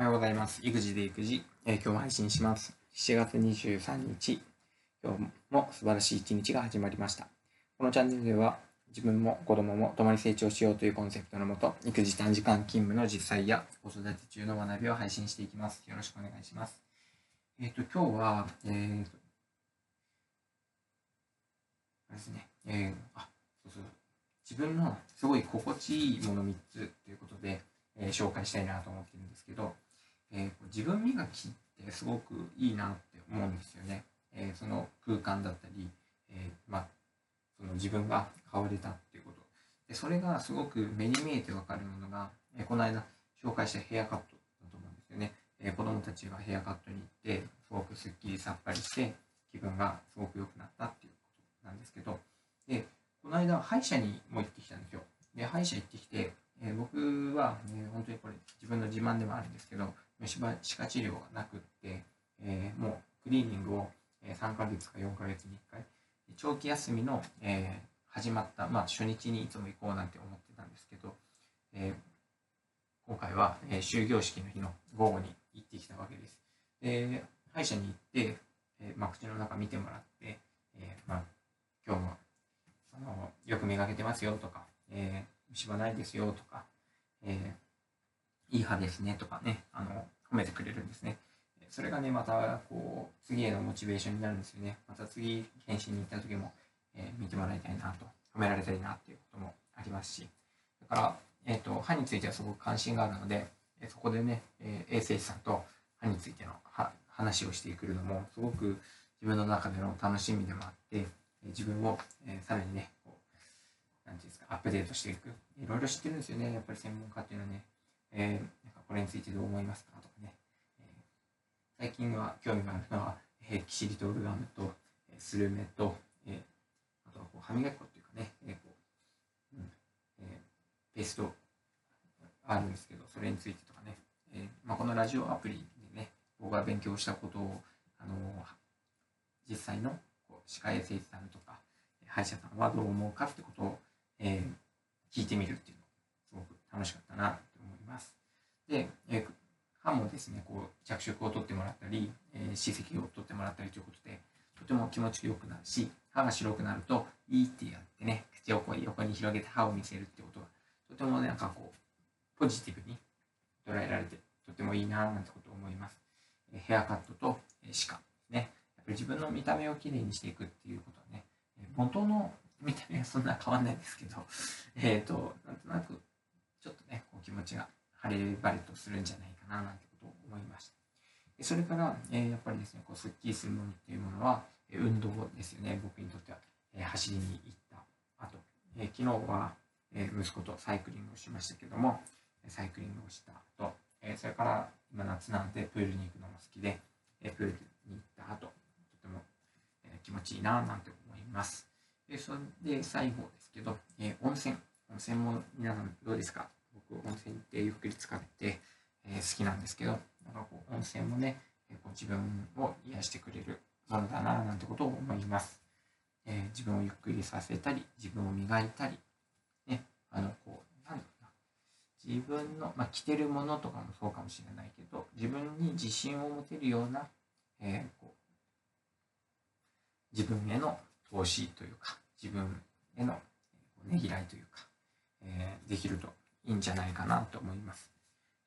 おはようございます。育児で育児、えー今日も配信します。7月23日、今日も素晴らしい一日が始まりました。このチャンネルでは、自分も子供も共に成長しようというコンセプトのもと、育児短時間勤務の実際や子育て中の学びを配信していきます。よろしくお願いします。えっ、と、今日は、えーと、あれですね、えーあ、そうそう、自分のすごい心地いいもの3つということで、えー紹介したいなと思ってるんですけど、えー自分磨きってすごくいいなって思うんですよね。えーその空間だったり、えーまあ、その自分が変われたっていうこと。でそれがすごく目に見えてわかるものが、えこの間紹介したヘアカットだと思うんですよね。え子供たちがヘアカットに行って、すごくすっきりさっぱりして、気分がすごく良くなったっていうことなんですけど、で、この間歯医者にも行ってきたんですよ。で、歯医者行ってきて、え僕は、ね、本当にこれ自分の自慢でもあるんですけど、虫歯科治療がなくって、えーもうクリーニングを3ヶ月か4ヶ月に1回、長期休みの、えー始まった、まあ、初日にいつも行こうなんて思ってたんですけど、えー今回は、えー終業式の日の午後に行ってきたわけです。で、歯医者に行って、えまあ、口の中見てもらって、えまあ、今日もあのよく磨けてますよとか、え虫歯ないですよとか、えーいい歯ですねとかね、あの褒めてくれるんですね。それがね、またこう次へのモチベーションになるんですよね。また次、検診に行った時も、えー見てもらいたいなと、褒められたいなっていうこともありますし、だから、えー、と歯についてはすごく関心があるので、えそこでね、えー衛生士さんと歯についての話をしてくるのも、すごく自分の中での楽しみでもあって、自分を、えーさらにね、こうなんていうんですか、アップデートしていく。いろいろ知ってるんですよね、やっぱり専門家っていうのはね。えーなんかこれについてどう思いますかとかね。えー最近は興味があるのは、えーキシリトールガムと、えースルメと、えーあとはこう歯磨き粉っていうかね、えーこううんえーペーストあるんですけど、それについてとかね、えーまあ、このラジオアプリでね、僕が勉強したことを、あの実際のこう歯科衛生士さんとか、歯医者さんはどう思うかってことを、えー聞いてみるっていうのすごく楽しかったなと思います。で、え歯もですね、こう着色を取ってもらったり、えー歯石を取ってもらったりということで、とても気持ちよくなるし、歯が白くなると、いいってやってね、口をこう横に広げて歯を見せるってことが、とてもなんかこう、ポジティブに捉えられて、とてもいいななんてことを思います。えヘアカットと、えー歯科ね。やっぱり自分の見た目をきれいにしていくっていうことはね、えー元の見た目はそんな変わんないですけど、えっ、と、なんとなく、ちょっとね、こう気持ちが晴れ晴れとするんじゃないかななんてことを思いました。それから、えーやっぱりですね、こうすっきりするものっていうものは、え運動ですよね、僕にとっては。えー走りに行った後、え昨日は、え息子とサイクリングをしましたけども、サイクリングをした後、えそれから今夏なんでプールに行くのも好きで、えプールに行った後、とても、え気持ちいいななんて思います。で、それで最後ですけど、えー温泉。温泉も皆さんどうですか、温泉ってゆっくり使って、えー好きなんですけど、なんかこう温泉もね、えーこう自分を癒してくれるものだななんてことを思います。えー自分をゆっくりさせたり、自分を磨いたり、ね、あの、こう、なんだろうな、自分の、まあ、着てるものとかもそうかもしれないけど、自分に自信を持てるような、えーこう自分への投資というか、自分へのねぎらいというか、えーできるといいんじゃないかなと思います。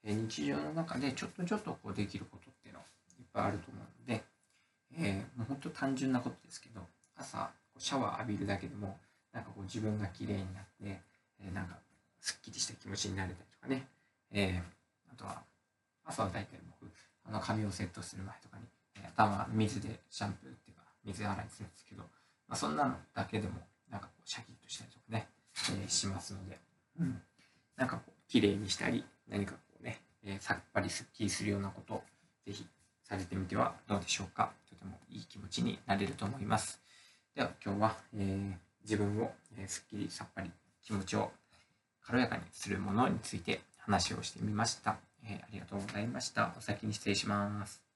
え日常の中でちょっとちょっとこうできることっていうのいっぱいあると思うので、えーもう本当単純なことですけど、朝こうシャワー浴びるだけでも、なんかこう自分が綺麗になって、えーなんかすっきりした気持ちになれたりとかね、えーあとは朝は大体僕、あの髪をセットする前とかに、え頭水でシャンプーっていうか水洗いするんですけど、まあ、そんなのだけでもなんかこうシャキッとしたりとかね、えしますので、うん、なんかこう綺麗にしたり何かこうね、えーさっぱりすっきりするようなことをぜひされてみてはどうでしょうか。とてもいい気持ちになれると思います。では今日は、えー自分を、えーすっきりさっぱり気持ちを軽やかにするものについて話をしてみました、えーありがとうございました。お先に失礼します。